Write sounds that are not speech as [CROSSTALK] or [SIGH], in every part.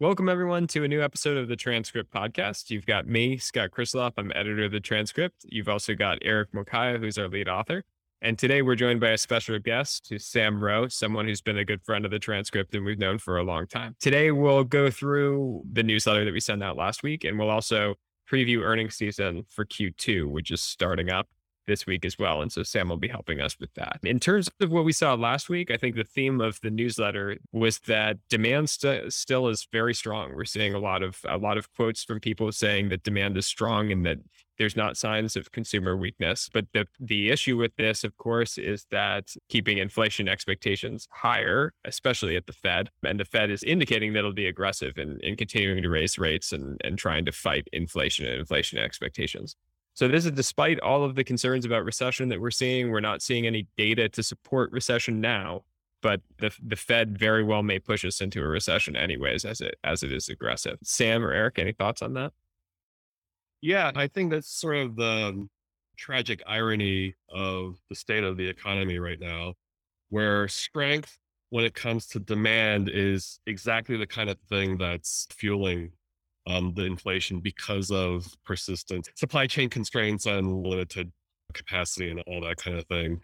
Welcome, everyone, to a new episode of the Transcript Podcast. You've got me, Scott Krisiloff. I'm editor of the Transcript. You've also got Erick Mokaya, who's our lead author. And today we're joined by a special guest, who's Sam Ro, someone who's been a good friend of the Transcript and we've known for a long time. Today we'll go through the newsletter that we sent out last week, and we'll also preview earnings season for Q2, which is starting up this week as well. And so Sam will be helping us with that. In terms of what we saw last week, I think the theme of the newsletter was that demand st- still is very strong. We're seeing a lot of a lot of quotes from people saying that demand is strong and that there's not signs of consumer weakness. But the the issue with this, of course, is that keeping inflation expectations higher, especially at the Fed, and the Fed is indicating that it'll be aggressive in, in continuing to raise rates and, and trying to fight inflation and inflation expectations. So this is despite all of the concerns about recession that we're seeing. We're not seeing any data to support recession now, but the the Fed very well may push us into a recession anyways, as it as it is aggressive. Sam or Erick, any thoughts on that? Yeah, I think that's sort of the um, tragic irony of the state of the economy right now, where strength when it comes to demand is exactly the kind of thing that's fueling um, the inflation because of persistent supply chain constraints and limited capacity and all that kind of thing.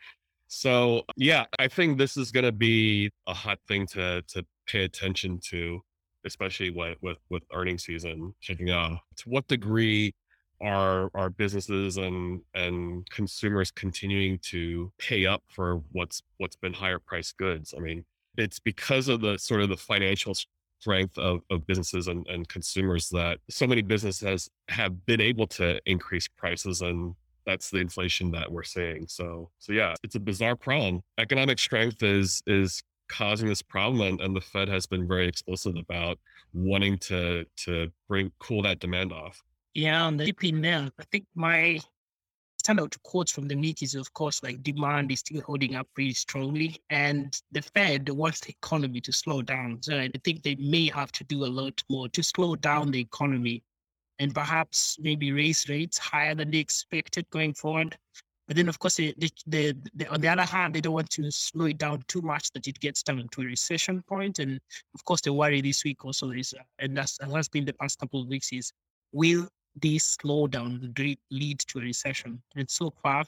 So yeah, I think this is going to be a hot thing to to pay attention to, especially with with, with earning season kicking off. To what degree are our businesses and and consumers continuing to pay up for what's what's been higher priced goods? I mean, it's because of the sort of the financial strength of, of businesses and, and consumers that so many businesses have been able to increase prices and that's the inflation that we're seeing. So so yeah, it's a bizarre problem. Economic strength is is causing this problem and, and the Fed has been very explicit about wanting to to bring cool that demand off. Yeah, on the DP now, I think my standout quotes from the meet is, of course, like demand is still holding up pretty strongly, and the Fed wants the economy to slow down. So I think they may have to do a lot more to slow down the economy, and perhaps maybe raise rates higher than they expected going forward. But then, of course, the, the, the, on the other hand, they don't want to slow it down too much that it gets down to a recession point. And of course, the worry this week also is, and that's, has been the past couple of weeks, is will this slowdown lead to a recession? And so far,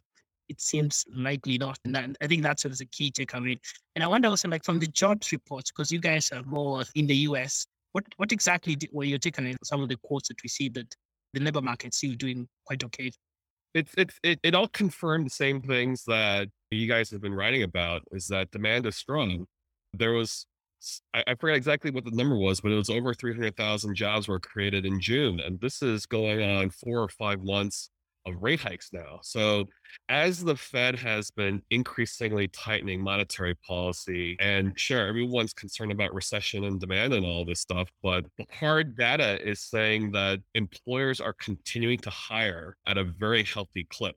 it seems likely not. And I think that's sort of the key takeaway. And I wonder also, like from the jobs reports, because you guys are more in the US, what what exactly did, were you taking in some of the quotes that we see that the labor market still doing quite okay? It's it's it, it all confirmed the same things that you guys have been writing about. Is that demand is strong. There was I, I forget exactly what the number was, but it was over 300,000 jobs were created in June. And this is going on four or five months of rate hikes now. So, as the Fed has been increasingly tightening monetary policy, and sure, everyone's concerned about recession and demand and all this stuff, but the hard data is saying that employers are continuing to hire at a very healthy clip.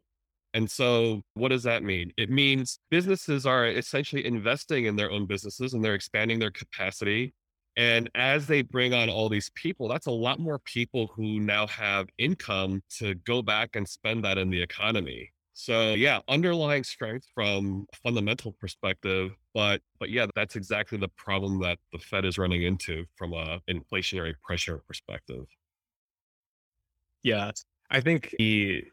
And so, what does that mean? It means businesses are essentially investing in their own businesses and they're expanding their capacity. And as they bring on all these people, that's a lot more people who now have income to go back and spend that in the economy. So yeah, underlying strength from a fundamental perspective, but but yeah, that's exactly the problem that the Fed is running into from a inflationary pressure perspective. Yeah, I think the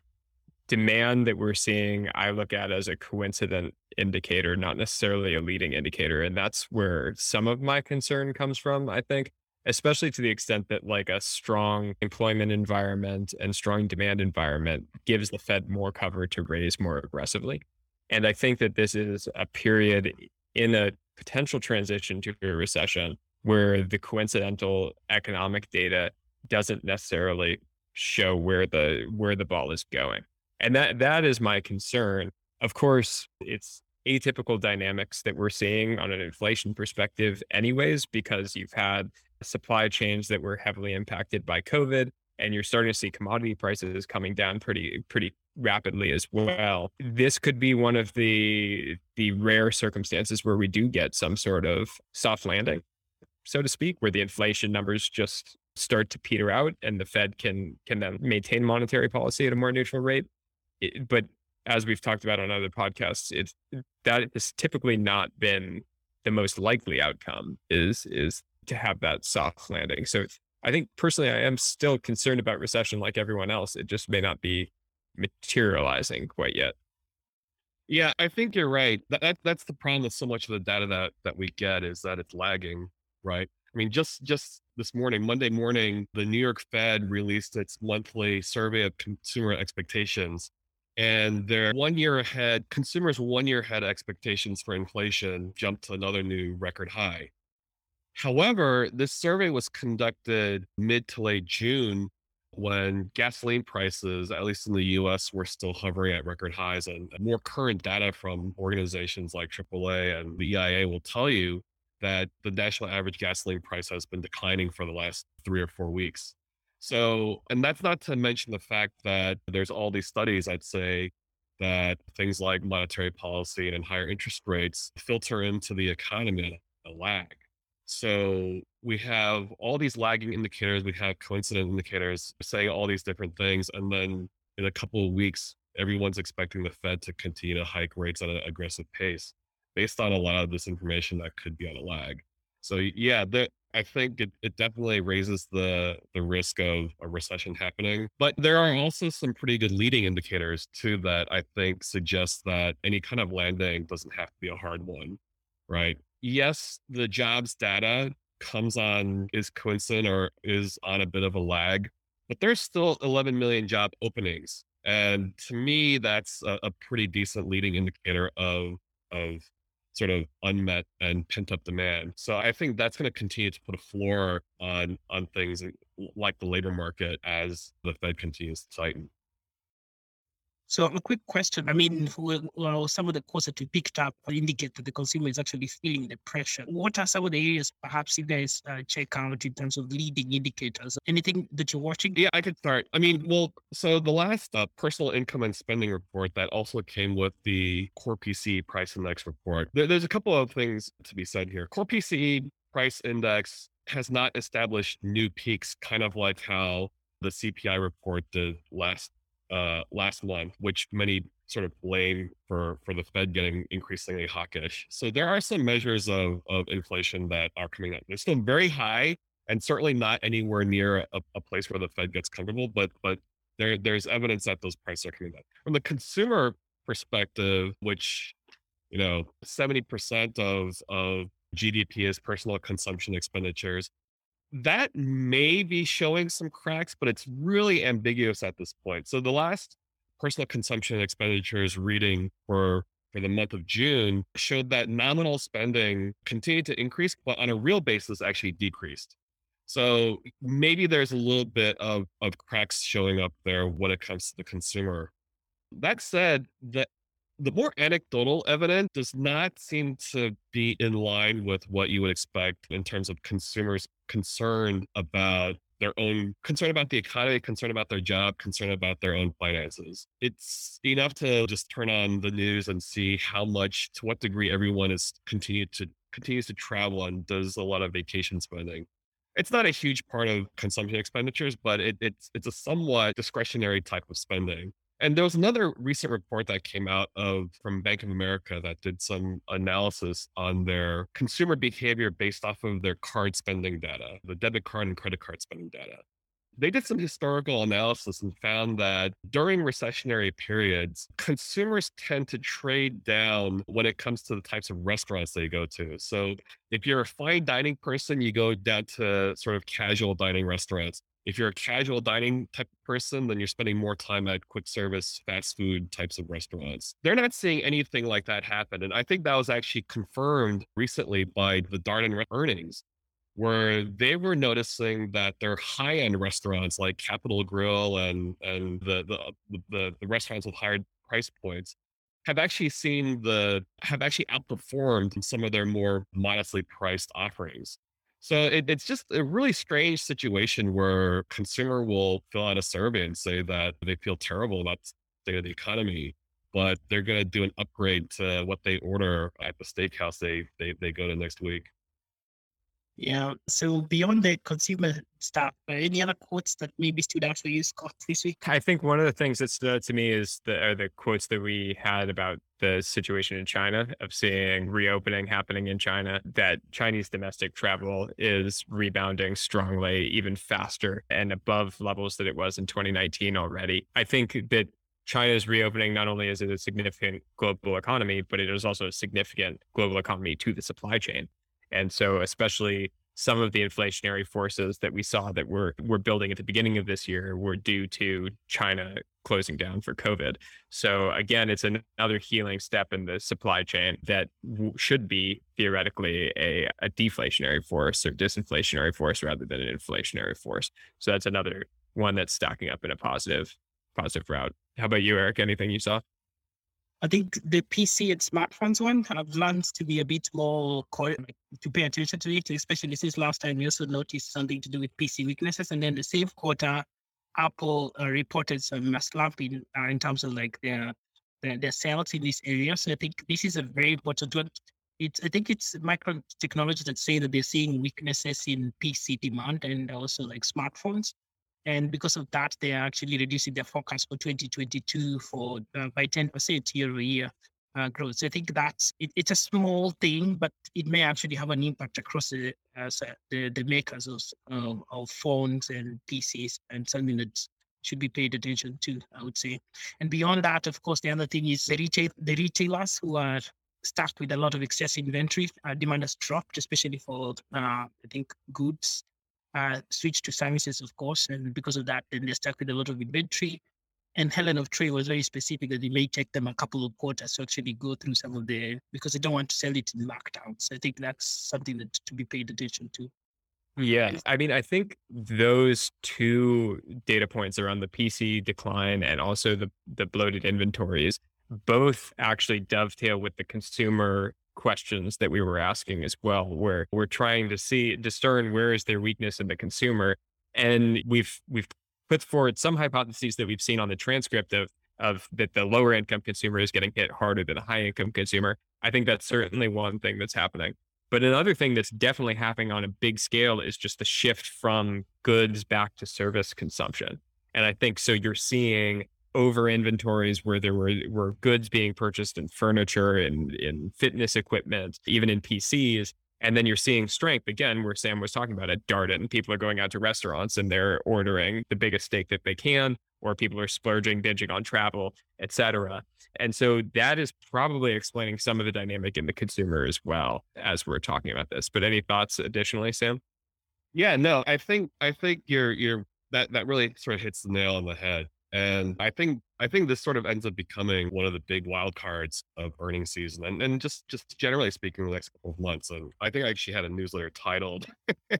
demand that we're seeing, I look at as a coincident indicator, not necessarily a leading indicator. And that's where some of my concern comes from, I think, especially to the extent that like a strong employment environment and strong demand environment gives the Fed more cover to raise more aggressively. And I think that this is a period in a potential transition to a recession where the coincidental economic data doesn't necessarily show where the where the ball is going. And that that is my concern. Of course, it's atypical dynamics that we're seeing on an inflation perspective anyways because you've had supply chains that were heavily impacted by COVID and you're starting to see commodity prices coming down pretty pretty rapidly as well. This could be one of the the rare circumstances where we do get some sort of soft landing, so to speak, where the inflation numbers just start to peter out and the Fed can can then maintain monetary policy at a more neutral rate it, but as we've talked about on other podcasts, it's that has typically not been the most likely outcome is is to have that soft landing. So I think personally, I am still concerned about recession like everyone else. It just may not be materializing quite yet. Yeah, I think you're right. That, that that's the problem with so much of the data that that we get is that it's lagging, right? I mean, just just this morning, Monday morning, the New York Fed released its monthly survey of consumer expectations. And their one year ahead, consumers' one year ahead expectations for inflation jumped to another new record high. However, this survey was conducted mid to late June when gasoline prices, at least in the US, were still hovering at record highs. And more current data from organizations like AAA and the EIA will tell you that the national average gasoline price has been declining for the last three or four weeks. So, and that's not to mention the fact that there's all these studies, I'd say, that things like monetary policy and higher interest rates filter into the economy a lag. So we have all these lagging indicators, we have coincident indicators saying all these different things. And then in a couple of weeks, everyone's expecting the Fed to continue to hike rates at an aggressive pace based on a lot of this information that could be on a lag. So yeah, the, I think it, it definitely raises the the risk of a recession happening. But there are also some pretty good leading indicators too that I think suggest that any kind of landing doesn't have to be a hard one, right? yes, the jobs data comes on is coincident or is on a bit of a lag, but there's still 11 million job openings. And to me, that's a, a pretty decent leading indicator of, of sort of unmet and pent up demand. So I think that's going to continue to put a floor on, on things like the labor market as the Fed continues to tighten. So a quick question. I mean, well, some of the quotes that you picked up indicate that the consumer is actually feeling the pressure. What are some of the areas perhaps you guys uh, check out in terms of leading indicators? Anything that you're watching? Yeah, I could start. I mean, well, so the last uh, personal income and spending report that also came with the core PCE price index report. There, there's a couple of things to be said here. Core PCE price index has not established new peaks, kind of like how the CPI report did last uh, last month, which many sort of blame for for the Fed getting increasingly hawkish. So there are some measures of of inflation that are coming up. They're still very high and certainly not anywhere near a, a place where the Fed gets comfortable, but but there there's evidence that those prices are coming down. From the consumer perspective, which you know, 70% of of GDP is personal consumption expenditures that may be showing some cracks, but it's really ambiguous at this point. So the last personal consumption expenditures reading for for the month of June showed that nominal spending continued to increase, but on a real basis actually decreased. So maybe there's a little bit of, of cracks showing up there when it comes to the consumer. That said, that the more anecdotal evidence does not seem to be in line with what you would expect in terms of consumers concern about their own concern about the economy, concern about their job, concern about their own finances. It's enough to just turn on the news and see how much, to what degree everyone is continued to continues to travel and does a lot of vacation spending. It's not a huge part of consumption expenditures, but it, it's it's a somewhat discretionary type of spending. And there was another recent report that came out of from Bank of America that did some analysis on their consumer behavior based off of their card spending data, the debit card and credit card spending data. They did some historical analysis and found that during recessionary periods, consumers tend to trade down when it comes to the types of restaurants they go to. So if you're a fine dining person, you go down to sort of casual dining restaurants if you're a casual dining type person, then you're spending more time at quick service, fast food types of restaurants. They're not seeing anything like that happen. And I think that was actually confirmed recently by the Darden earnings, where they were noticing that their high end restaurants like Capital Grille and, and the, uh, the, the, the restaurants with higher price points have actually seen the have actually outperformed some of their more modestly priced offerings. So it, it's just a really strange situation where consumer will fill out a survey and say that they feel terrible about the state of the economy, but they're going to do an upgrade to what they order at the steakhouse they, they, they go to next week. Yeah. So beyond the consumer stuff, any other quotes that maybe stood out for you, Scott, this week? I think one of the things that stood out to me is the are the quotes that we had about the situation in China of seeing reopening happening in China, that Chinese domestic travel is rebounding strongly, even faster and above levels that it was in 2019 already. I think that China's reopening not only is it a significant global economy, but it is also a significant global economy to the supply chain. And so, especially some of the inflationary forces that we saw that were were building at the beginning of this year were due to China closing down for COVID. So again, it's another healing step in the supply chain that w- should be theoretically a, a deflationary force or disinflationary force rather than an inflationary force. So that's another one that's stacking up in a positive positive route. How about you, Erick? Anything you saw? I think the PC and smartphones one have learned to be a bit more to pay attention to it, especially since last time we also noticed something to do with PC weaknesses. And then the same quarter, Apple uh, reported some slump in, uh, in terms of like their, their, their sales in this area. So I think this is a very important one. It's, I think it's Micron Technology that say that they're seeing weaknesses in PC demand and also like smartphones. And because of that, they are actually reducing their forecast for 2022 for uh, by 10% year over year uh, growth. So I think that's it, it's a small thing, but it may actually have an impact across the uh, the, the makers of, of phones and PCs, and something that should be paid attention to. I would say. And beyond that, of course, the other thing is the retail the retailers who are stuck with a lot of excess inventory. Uh, demand has dropped, especially for uh, I think goods uh, switched to services, of course, and because of that, then they're stuck with a lot of inventory. And Helen of Troy was very specific that it may take them a couple of quarters to actually go through some of the because they don't want to sell it in lockdowns. So I think that's something that to be paid attention to. Yeah, I mean, I think those two data points around the PC decline and also the the bloated inventories both actually dovetail with the consumer questions that we were asking as well, where we're trying to see discern where is their weakness in the consumer. And we've we've put forward some hypotheses that we've seen on the transcript of of that the lower income consumer is getting hit harder than the high income consumer. I think that's certainly one thing that's happening. But another thing that's definitely happening on a big scale is just the shift from goods back to service consumption. And I think so you're seeing over inventories where there were, were goods being purchased in furniture and in fitness equipment, even in PCs. And then you're seeing strength again, where Sam was talking about at Darden. People are going out to restaurants and they're ordering the biggest steak that they can, or people are splurging, binging on travel, etc. And so that is probably explaining some of the dynamic in the consumer as well as we're talking about this. But any thoughts additionally, Sam? Yeah, no, I think I think you're you're that that really sort of hits the nail on the head. And I think I think this sort of ends up becoming one of the big wild cards of earnings season, and and just just generally speaking, the next couple of months. And I think I actually had a newsletter titled [LAUGHS]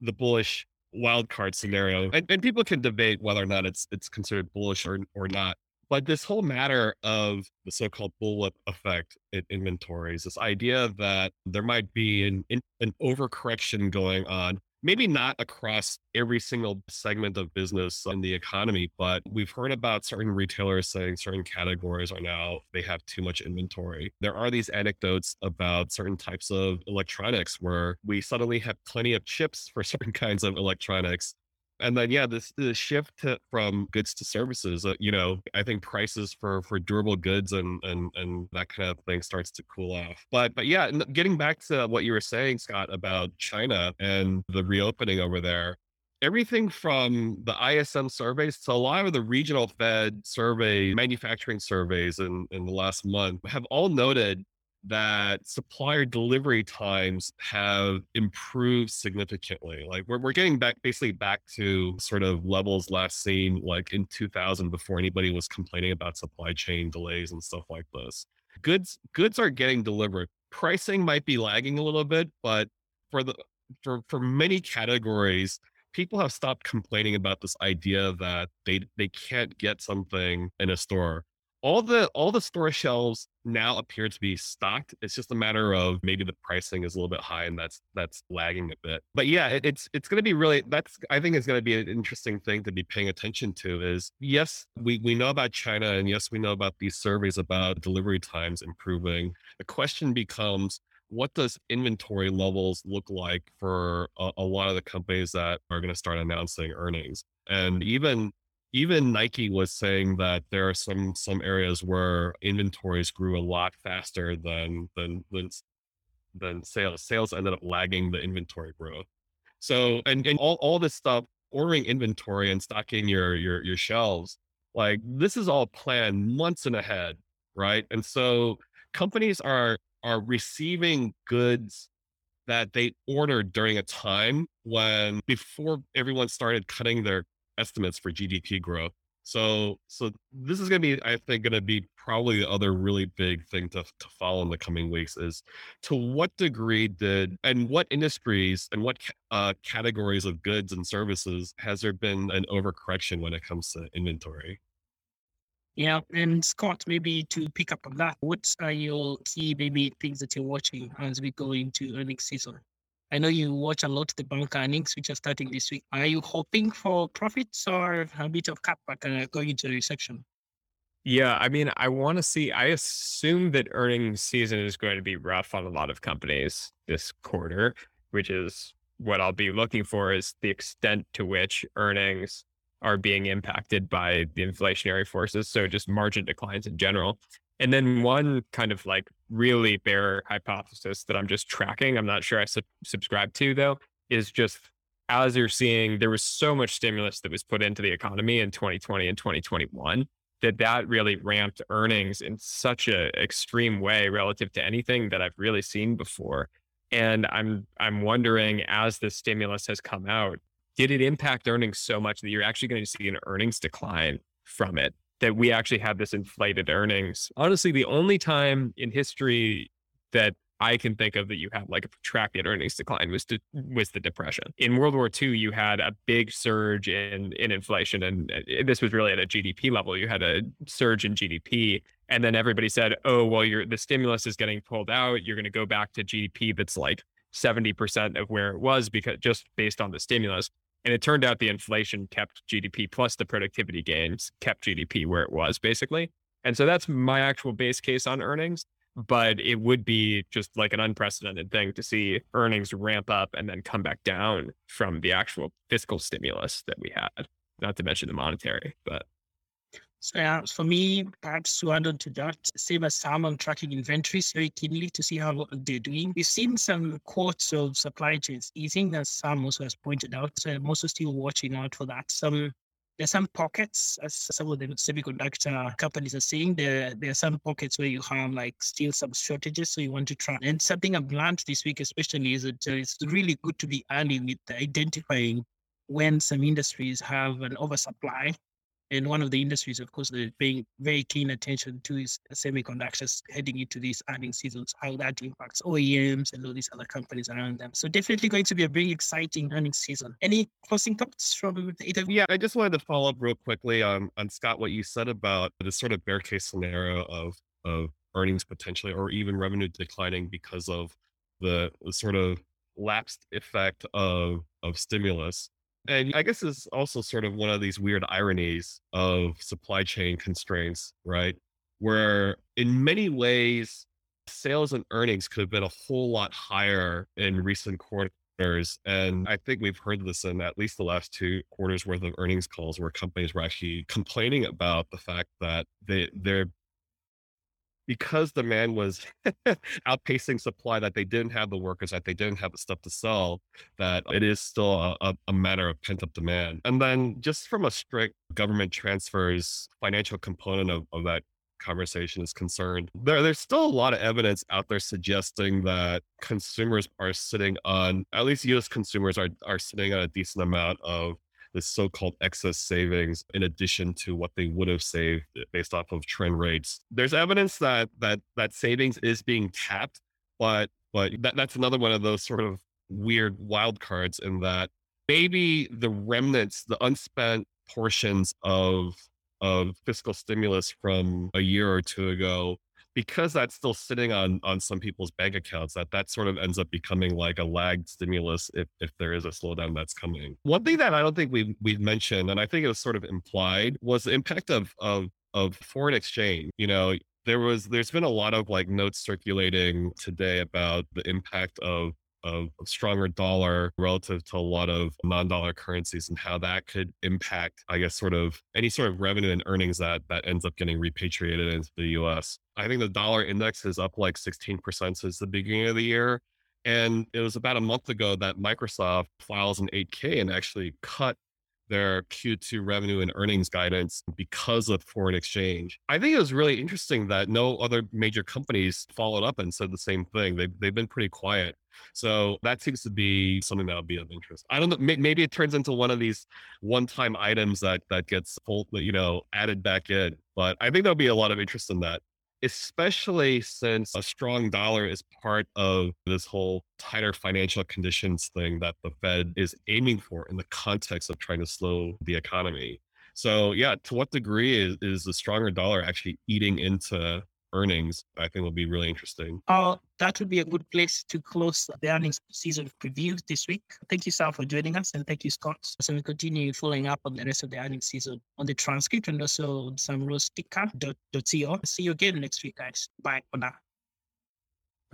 "The Bullish Wild Card Scenario," and, and people can debate whether or not it's it's considered bullish or or not. But this whole matter of the so-called bullwhip effect in inventories, this idea that there might be an an overcorrection going on maybe not across every single segment of business in the economy, but we've heard about certain retailers saying certain categories are now, they have too much inventory. There are these anecdotes about certain types of electronics where we suddenly have plenty of chips for [LAUGHS] certain kinds of electronics and then yeah this the shift to, from goods to services uh, you know i think prices for for durable goods and and and that kind of thing starts to cool off. But but yeah getting back to what you were saying scott about china and the reopening over there everything from the ISM surveys to a lot of the regional Fed survey, manufacturing surveys in, in the last month have all noted that supplier delivery times have improved significantly. Like we're, we're getting back basically back to sort of levels last seen like in 2000 before anybody was complaining about supply chain delays and stuff like this. Goods goods are getting delivered. Pricing might be lagging a little bit, but for the for for many categories, people have stopped complaining about this idea that they they can't get something in a store all the all the store shelves now appear to be stocked. It's just a matter of maybe the pricing is a little bit high and that's that's lagging a bit. But yeah, it, it's it's going to be really that's I think it's going to be an interesting thing to be paying attention to. Is yes, we we know about China and yes, we know about these surveys about delivery times improving. The question becomes what does inventory levels look like for a, a lot of the companies that are going to start announcing earnings? And even even Nike was saying that there are some some areas where inventories grew a lot faster than than than, than sales. Sales ended up lagging the inventory growth. So and, and all, all this stuff, ordering inventory and stocking your your your shelves, like this is all planned months in ahead, right? And so companies are are receiving goods that they ordered during a time when before everyone started cutting their estimates for GDP growth. So, so this is going to be, I think, going to be probably the other really big thing to, to follow in the coming weeks is to what degree did and what industries and what uh, categories of goods and services has there been an overcorrection when it comes to inventory? Yeah, and Scott, maybe to pick up on that, what are your key maybe things that you're watching as we go into earnings season? I know you watch a lot of the bank earnings, which are starting this week. Are you hoping for profits or a bit of cutback going into the recession? Yeah, I mean, I want to see. I assume that earnings season is going to be rough on a lot of companies this quarter, which is what I'll be looking for is the extent to which earnings are being impacted by the inflationary forces. So just margin declines in general. And then one kind of like really bare hypothesis that I'm just tracking, I'm not sure I sub- subscribe to though, is just as you're seeing, there was so much stimulus that was put into the economy in 2020 and 2021 that that really ramped earnings in such an extreme way relative to anything that I've really seen before. And I'm I'm wondering as the stimulus has come out, did it impact earnings so much that you're actually going to see an earnings decline from it? That we actually have this inflated earnings. Honestly, the only time in history that I can think of that you had like a protracted earnings decline was to, was the depression. In World War II, you had a big surge in in inflation, and uh, this was really at a GDP level. You had a surge in GDP, and then everybody said, "Oh, well, your the stimulus is getting pulled out. You're going to go back to GDP that's like 70% of where it was because just based on the stimulus." And it turned out the inflation kept GDP plus the productivity gains kept GDP where it was basically. And so that's my actual base case on earnings. But it would be just like an unprecedented thing to see earnings ramp up and then come back down from the actual fiscal stimulus that we had, not to mention the monetary. But so yeah, for me, perhaps to add on to that, same as Sam, I'm tracking inventories very keenly to see how they're doing. We've seen some quotes of supply chains easing, as Sam also has pointed out. So I'm also still watching out for that. Some there's some pockets, as some of the semiconductor companies are saying, there there are some pockets where you have like still some shortages, so you want to try. And something I've learned this week, especially, is that uh, it's really good to be early with identifying when some industries have an oversupply and one of the industries, of course, they're paying very keen attention to is semiconductors heading into these earnings seasons, how that impacts OEMs and all these other companies around them. So definitely going to be a very exciting earnings season. Any closing thoughts from either? Yeah, I just wanted to follow up real quickly on on Scott what you said about the sort of bear case scenario of of earnings potentially or even revenue declining because of the, the sort of lapsed effect of of stimulus. And I guess it's also sort of one of these weird ironies of supply chain constraints, right? Where in many ways, sales and earnings could have been a whole lot higher in recent quarters. And I think we've heard this in at least the last two quarters worth of earnings calls where companies were actually complaining about the fact that they, they're because demand was [LAUGHS] outpacing supply that they didn't have the workers that they didn't have the stuff to sell that it is still a, a matter of pent up demand. And then just from a strict government transfers financial component of, of that conversation is concerned there, there's still a lot of evidence out there suggesting that consumers are sitting on at least us consumers are, are sitting on a decent amount of this so-called excess savings in addition to what they would have saved eh, based off of trend rates. There's evidence that that that savings is being tapped, but but that, that's another one of those sort of weird wild cards in that maybe the remnants, the unspent portions of of fiscal stimulus from a year or two ago because that's still sitting on on some people's bank accounts that that sort of ends up becoming like a lagged stimulus if if there is a slowdown that's coming. One thing that i don't think we we mentioned and i think it was sort of implied was the impact of of of foreign exchange. You know there was there's been a lot of like notes circulating today about the impact of of a stronger dollar relative to a lot of non-dollar currencies and how that could impact, I guess, sort of any sort of revenue and earnings that that ends up getting repatriated into the US. I think the dollar index is up like 16% since the beginning of the year. And it was about a month ago that Microsoft files an 8K and actually cut their Q2 revenue and earnings guidance because of foreign exchange. I think it was really interesting that no other major companies followed up and said the same thing. They've, they've been pretty quiet. So that seems to be something that would be of interest. I don't know. Maybe it turns into one of these one-time items that that gets pulled, you know, added back in. But I think there'll be a lot of interest in that especially since a strong dollar is part of this whole tighter financial conditions thing that the Fed is aiming for in the context of trying to slow the economy. So, yeah, to what degree is, is the stronger dollar actually eating into earnings, I think will be really interesting. Uh, that would be a good place to close the earnings season preview this week. Thank you, Sal, for joining us. And thank you, Scott. So we continue following up on the rest of the earnings season on the transcript and also some See you again next week, guys. Bye for now.